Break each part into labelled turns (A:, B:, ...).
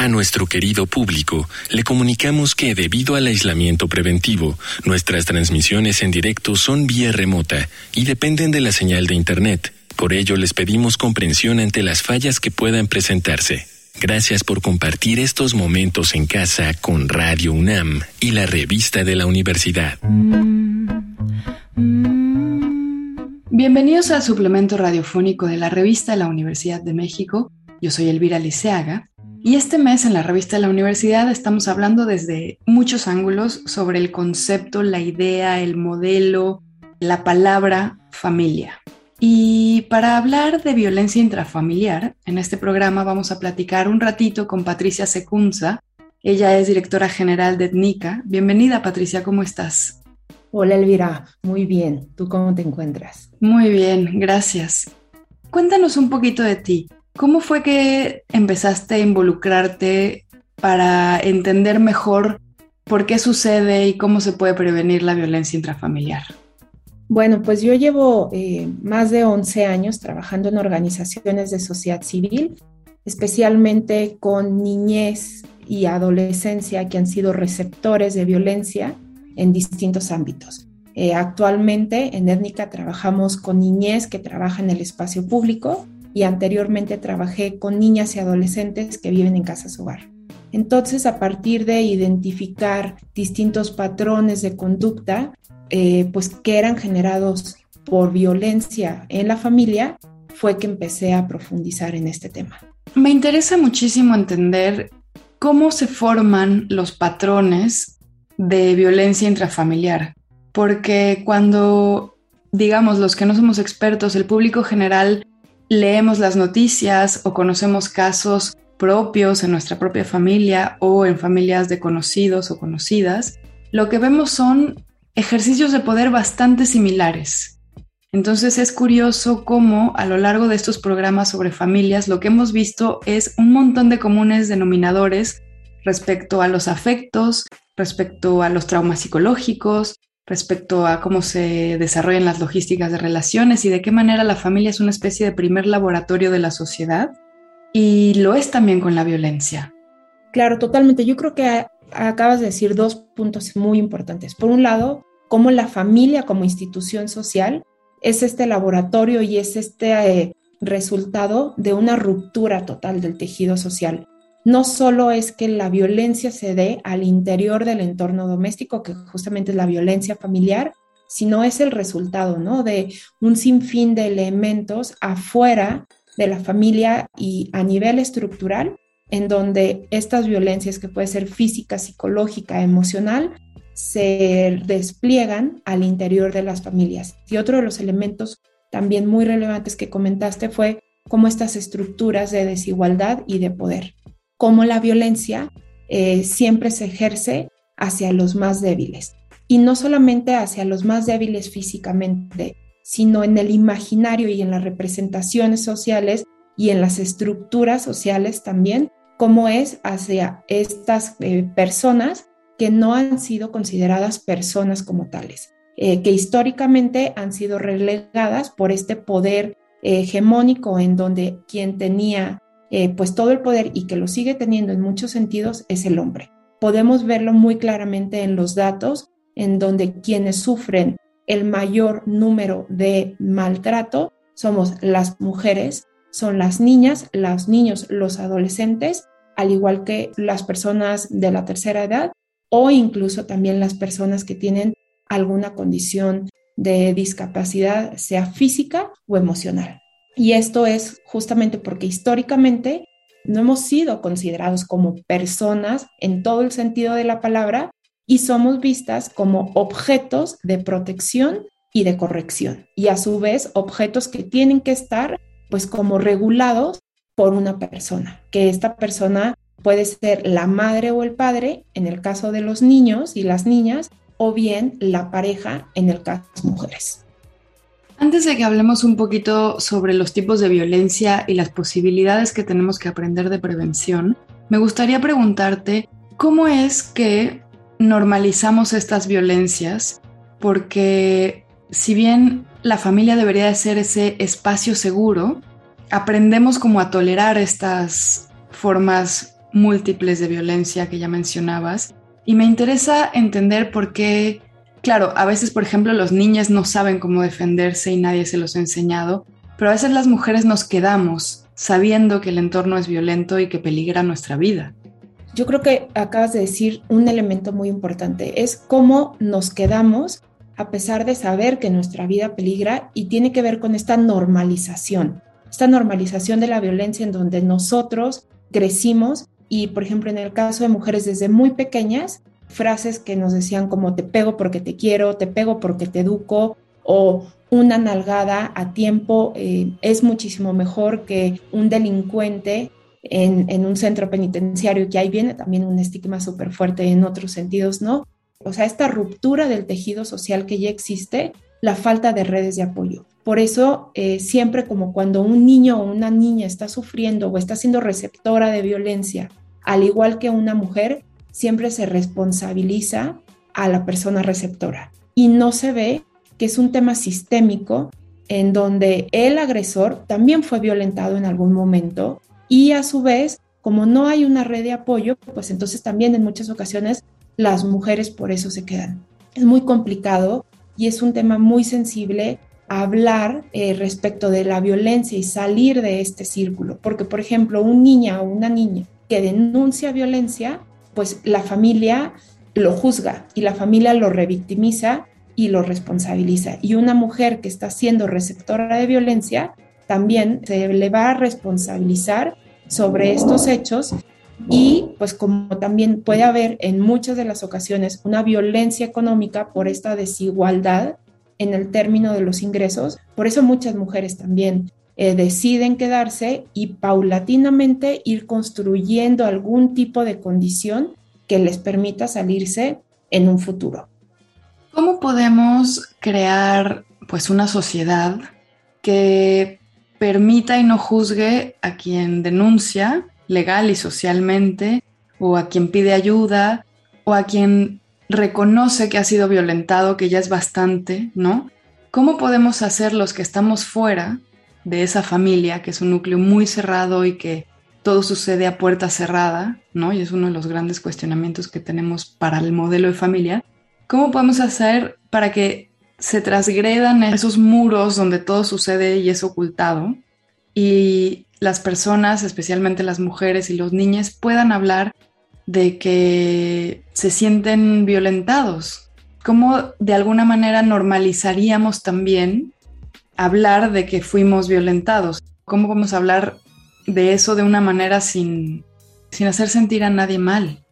A: A nuestro querido público le comunicamos que debido al aislamiento preventivo, nuestras transmisiones en directo son vía remota y dependen de la señal de Internet. Por ello les pedimos comprensión ante las fallas que puedan presentarse. Gracias por compartir estos momentos en casa con Radio UNAM y la revista de la universidad.
B: Bienvenidos al suplemento radiofónico de la revista de la Universidad de México. Yo soy Elvira Liceaga y este mes en la revista de la universidad estamos hablando desde muchos ángulos sobre el concepto, la idea, el modelo, la palabra familia. Y para hablar de violencia intrafamiliar, en este programa vamos a platicar un ratito con Patricia Secunza. Ella es directora general de ETNICA. Bienvenida Patricia, ¿cómo estás?
C: Hola Elvira, muy bien. ¿Tú cómo te encuentras?
B: Muy bien, gracias. Cuéntanos un poquito de ti. ¿Cómo fue que empezaste a involucrarte para entender mejor por qué sucede y cómo se puede prevenir la violencia intrafamiliar?
C: Bueno, pues yo llevo eh, más de 11 años trabajando en organizaciones de sociedad civil, especialmente con niñez y adolescencia que han sido receptores de violencia en distintos ámbitos. Eh, actualmente en Étnica trabajamos con niñez que trabaja en el espacio público, y anteriormente trabajé con niñas y adolescentes que viven en casas hogar. Entonces, a partir de identificar distintos patrones de conducta, eh, pues que eran generados por violencia en la familia, fue que empecé a profundizar en este tema.
B: Me interesa muchísimo entender cómo se forman los patrones de violencia intrafamiliar, porque cuando, digamos, los que no somos expertos, el público general leemos las noticias o conocemos casos propios en nuestra propia familia o en familias de conocidos o conocidas, lo que vemos son ejercicios de poder bastante similares. Entonces es curioso cómo a lo largo de estos programas sobre familias lo que hemos visto es un montón de comunes denominadores respecto a los afectos, respecto a los traumas psicológicos, respecto a cómo se desarrollan las logísticas de relaciones y de qué manera la familia es una especie de primer laboratorio de la sociedad y lo es también con la violencia.
C: Claro, totalmente. Yo creo que acabas de decir dos puntos muy importantes. Por un lado, cómo la familia como institución social es este laboratorio y es este eh, resultado de una ruptura total del tejido social no solo es que la violencia se dé al interior del entorno doméstico, que justamente es la violencia familiar, sino es el resultado, ¿no? De un sinfín de elementos afuera de la familia y a nivel estructural, en donde estas violencias, que puede ser física, psicológica, emocional, se despliegan al interior de las familias. Y otro de los elementos también muy relevantes que comentaste fue cómo estas estructuras de desigualdad y de poder cómo la violencia eh, siempre se ejerce hacia los más débiles. Y no solamente hacia los más débiles físicamente, sino en el imaginario y en las representaciones sociales y en las estructuras sociales también, como es hacia estas eh, personas que no han sido consideradas personas como tales, eh, que históricamente han sido relegadas por este poder hegemónico en donde quien tenía eh, pues todo el poder y que lo sigue teniendo en muchos sentidos es el hombre. Podemos verlo muy claramente en los datos, en donde quienes sufren el mayor número de maltrato somos las mujeres, son las niñas, los niños, los adolescentes, al igual que las personas de la tercera edad o incluso también las personas que tienen alguna condición de discapacidad, sea física o emocional. Y esto es justamente porque históricamente no hemos sido considerados como personas en todo el sentido de la palabra y somos vistas como objetos de protección y de corrección. Y a su vez, objetos que tienen que estar pues como regulados por una persona, que esta persona puede ser la madre o el padre en el caso de los niños y las niñas, o bien la pareja en el caso de las mujeres.
B: Antes de que hablemos un poquito sobre los tipos de violencia y las posibilidades que tenemos que aprender de prevención, me gustaría preguntarte cómo es que normalizamos estas violencias, porque si bien la familia debería de ser ese espacio seguro, aprendemos como a tolerar estas formas múltiples de violencia que ya mencionabas. Y me interesa entender por qué, claro, a veces, por ejemplo, los niños no saben cómo defenderse y nadie se los ha enseñado, pero a veces las mujeres nos quedamos sabiendo que el entorno es violento y que peligra nuestra vida.
C: Yo creo que acabas de decir un elemento muy importante, es cómo nos quedamos a pesar de saber que nuestra vida peligra y tiene que ver con esta normalización, esta normalización de la violencia en donde nosotros crecimos y, por ejemplo, en el caso de mujeres desde muy pequeñas, frases que nos decían como te pego porque te quiero, te pego porque te educo o una nalgada a tiempo eh, es muchísimo mejor que un delincuente en, un centro penitenciario, que ahí viene también un estigma súper fuerte en otros sentidos, ¿no? O sea, esta ruptura del tejido social que ya existe, la falta de redes de apoyo. Por eso, eh, siempre como cuando un niño o una niña está sufriendo o está siendo receptora de violencia, al igual que una mujer, siempre se responsabiliza a la persona receptora. Y no se ve que es un tema sistémico en donde el agresor también fue violentado en algún momento y a su vez, como no hay una red de apoyo, pues entonces también en muchas ocasiones las mujeres por eso se quedan. Es muy complicado y es un tema muy sensible hablar eh, respecto de la violencia y salir de este círculo, porque por ejemplo, un niña o una niña que denuncia violencia, pues la familia lo juzga y la familia lo revictimiza y lo responsabiliza. Y una mujer que está siendo receptora de violencia, también se le va a responsabilizar sobre estos hechos y pues como también puede haber en muchas de las ocasiones una violencia económica por esta desigualdad en el término de los ingresos, por eso muchas mujeres también eh, deciden quedarse y paulatinamente ir construyendo algún tipo de condición que les permita salirse en un futuro.
B: ¿Cómo podemos crear pues una sociedad que permita y no juzgue a quien denuncia legal y socialmente, o a quien pide ayuda, o a quien reconoce que ha sido violentado, que ya es bastante, ¿no? ¿Cómo podemos hacer los que estamos fuera de esa familia, que es un núcleo muy cerrado y que todo sucede a puerta cerrada, ¿no? Y es uno de los grandes cuestionamientos que tenemos para el modelo de familia. ¿Cómo podemos hacer para que se transgredan esos muros donde todo sucede y es ocultado y las personas, especialmente las mujeres y los niños, puedan hablar de que se sienten violentados. ¿Cómo de alguna manera normalizaríamos también hablar de que fuimos violentados? ¿Cómo vamos a hablar de eso de una manera sin, sin hacer sentir a nadie mal?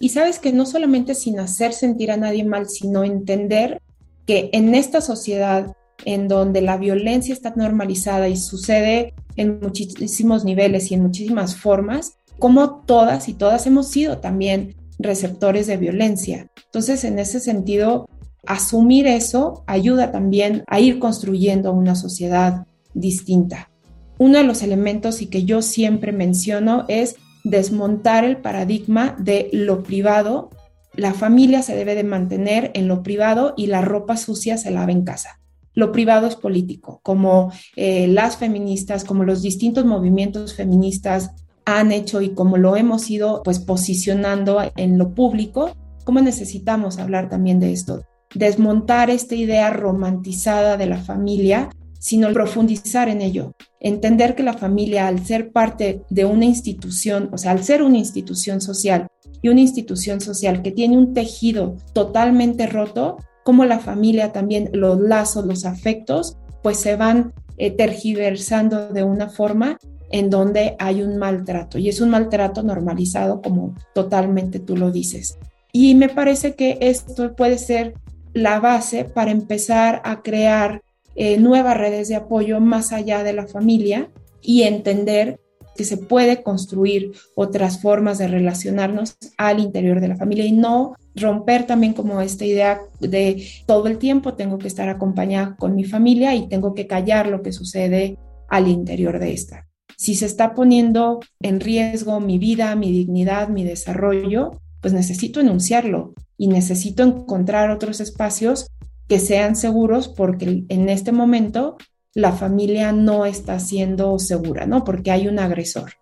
C: Y sabes que no solamente sin hacer sentir a nadie mal, sino entender que en esta sociedad en donde la violencia está normalizada y sucede en muchísimos niveles y en muchísimas formas, como todas y todas hemos sido también receptores de violencia. Entonces, en ese sentido, asumir eso ayuda también a ir construyendo una sociedad distinta. Uno de los elementos y que yo siempre menciono es desmontar el paradigma de lo privado la familia se debe de mantener en lo privado y la ropa sucia se lava en casa. Lo privado es político, como eh, las feministas, como los distintos movimientos feministas han hecho y como lo hemos ido pues posicionando en lo público, ¿cómo necesitamos hablar también de esto? Desmontar esta idea romantizada de la familia, sino profundizar en ello. Entender que la familia, al ser parte de una institución, o sea, al ser una institución social, y una institución social que tiene un tejido totalmente roto, como la familia también, los lazos, los afectos, pues se van eh, tergiversando de una forma en donde hay un maltrato y es un maltrato normalizado como totalmente tú lo dices. Y me parece que esto puede ser la base para empezar a crear eh, nuevas redes de apoyo más allá de la familia y entender que se puede construir otras formas de relacionarnos al interior de la familia y no romper también como esta idea de todo el tiempo tengo que estar acompañada con mi familia y tengo que callar lo que sucede al interior de esta. Si se está poniendo en riesgo mi vida, mi dignidad, mi desarrollo, pues necesito enunciarlo y necesito encontrar otros espacios que sean seguros porque en este momento la familia no está siendo segura, ¿no? Porque hay un agresor.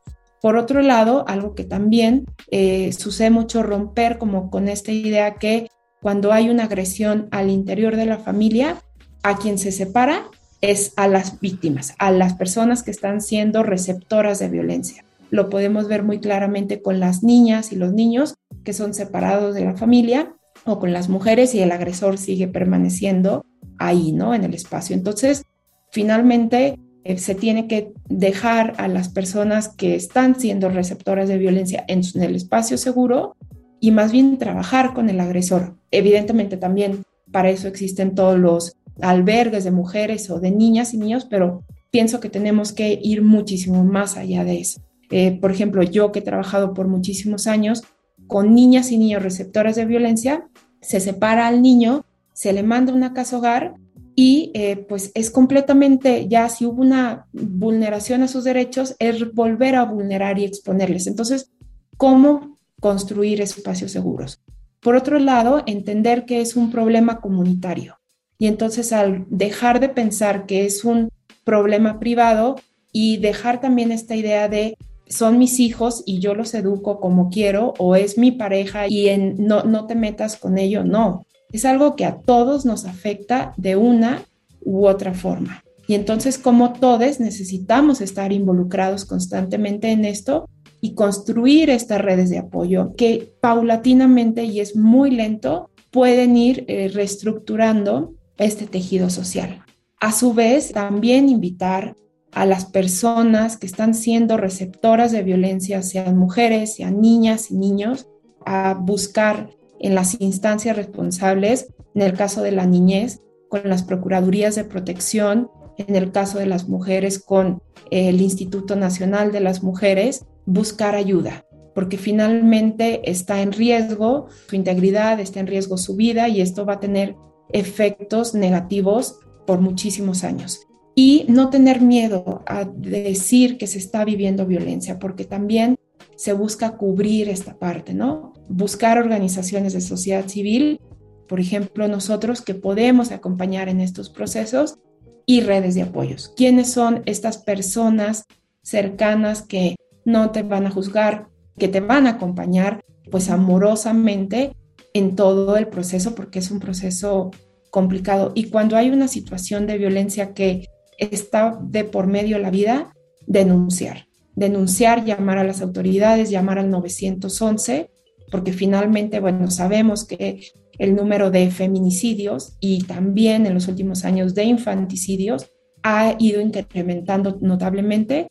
C: Por otro lado, algo que también eh, sucede mucho romper como con esta idea que cuando hay una agresión al interior de la familia, a quien se separa es a las víctimas, a las personas que están siendo receptoras de violencia. Lo podemos ver muy claramente con las niñas y los niños que son separados de la familia o con las mujeres y el agresor sigue permaneciendo ahí, ¿no? En el espacio. Entonces, finalmente eh, se tiene que dejar a las personas que están siendo receptoras de violencia en, en el espacio seguro y más bien trabajar con el agresor. Evidentemente también para eso existen todos los albergues de mujeres o de niñas y niños, pero pienso que tenemos que ir muchísimo más allá de eso. Eh, por ejemplo, yo que he trabajado por muchísimos años con niñas y niños receptores de violencia, se separa al niño, se le manda una casa hogar y eh, pues es completamente, ya si hubo una vulneración a sus derechos, es volver a vulnerar y exponerles. Entonces, ¿cómo construir espacios seguros? Por otro lado, entender que es un problema comunitario. Y entonces al dejar de pensar que es un problema privado y dejar también esta idea de son mis hijos y yo los educo como quiero o es mi pareja y en, no, no te metas con ello, no. Es algo que a todos nos afecta de una u otra forma. Y entonces como todos necesitamos estar involucrados constantemente en esto y construir estas redes de apoyo que paulatinamente y es muy lento pueden ir eh, reestructurando este tejido social. A su vez, también invitar a las personas que están siendo receptoras de violencia, sean mujeres, sean niñas y niños, a buscar en las instancias responsables, en el caso de la niñez, con las Procuradurías de Protección, en el caso de las mujeres, con el Instituto Nacional de las Mujeres, buscar ayuda, porque finalmente está en riesgo su integridad, está en riesgo su vida y esto va a tener efectos negativos por muchísimos años. Y no tener miedo a decir que se está viviendo violencia, porque también se busca cubrir esta parte, ¿no? Buscar organizaciones de sociedad civil, por ejemplo, nosotros que podemos acompañar en estos procesos y redes de apoyos. ¿Quiénes son estas personas cercanas que no te van a juzgar, que te van a acompañar pues amorosamente en todo el proceso porque es un proceso complicado. Y cuando hay una situación de violencia que está de por medio la vida, denunciar. Denunciar, llamar a las autoridades, llamar al 911, porque finalmente, bueno, sabemos que el número de feminicidios y también en los últimos años de infanticidios ha ido incrementando notablemente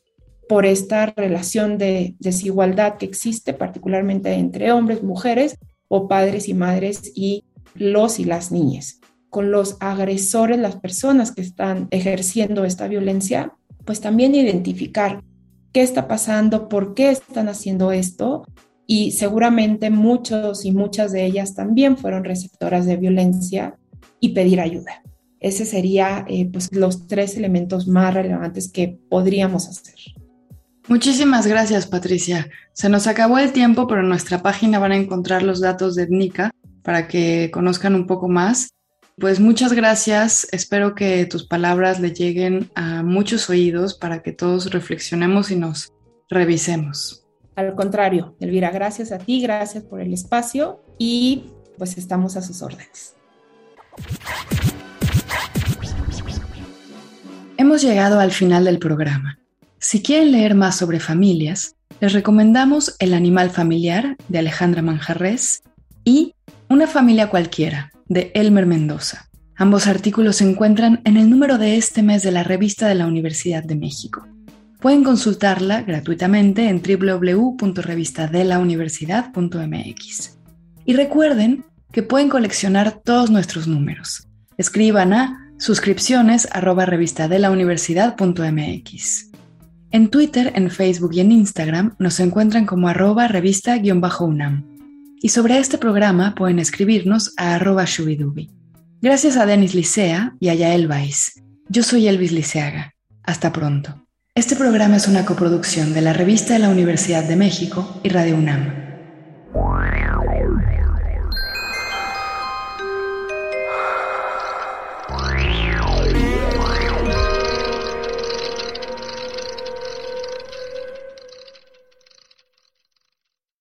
C: por esta relación de desigualdad que existe, particularmente entre hombres, mujeres, o padres y madres y los y las niñas. Con los agresores, las personas que están ejerciendo esta violencia, pues también identificar qué está pasando, por qué están haciendo esto y seguramente muchos y muchas de ellas también fueron receptoras de violencia y pedir ayuda. Ese sería eh, pues los tres elementos más relevantes que podríamos hacer.
B: Muchísimas gracias, Patricia. Se nos acabó el tiempo, pero en nuestra página van a encontrar los datos de ETNICA para que conozcan un poco más. Pues muchas gracias. Espero que tus palabras le lleguen a muchos oídos para que todos reflexionemos y nos revisemos.
C: Al contrario, Elvira, gracias a ti, gracias por el espacio y pues estamos a sus órdenes.
B: Hemos llegado al final del programa. Si quieren leer más sobre familias, les recomendamos El animal familiar de Alejandra Manjarres y Una familia cualquiera de Elmer Mendoza. Ambos artículos se encuentran en el número de este mes de la revista de la Universidad de México. Pueden consultarla gratuitamente en www.revistadelauniversidad.mx. Y recuerden que pueden coleccionar todos nuestros números. Escriban a suscripciones en Twitter, en Facebook y en Instagram nos encuentran como arroba revista-unam. Y sobre este programa pueden escribirnos a arroba shubidubi. Gracias a Denis Licea y a Yael Weiss. Yo soy Elvis Liceaga. Hasta pronto. Este programa es una coproducción de la Revista de la Universidad de México y Radio UNAM.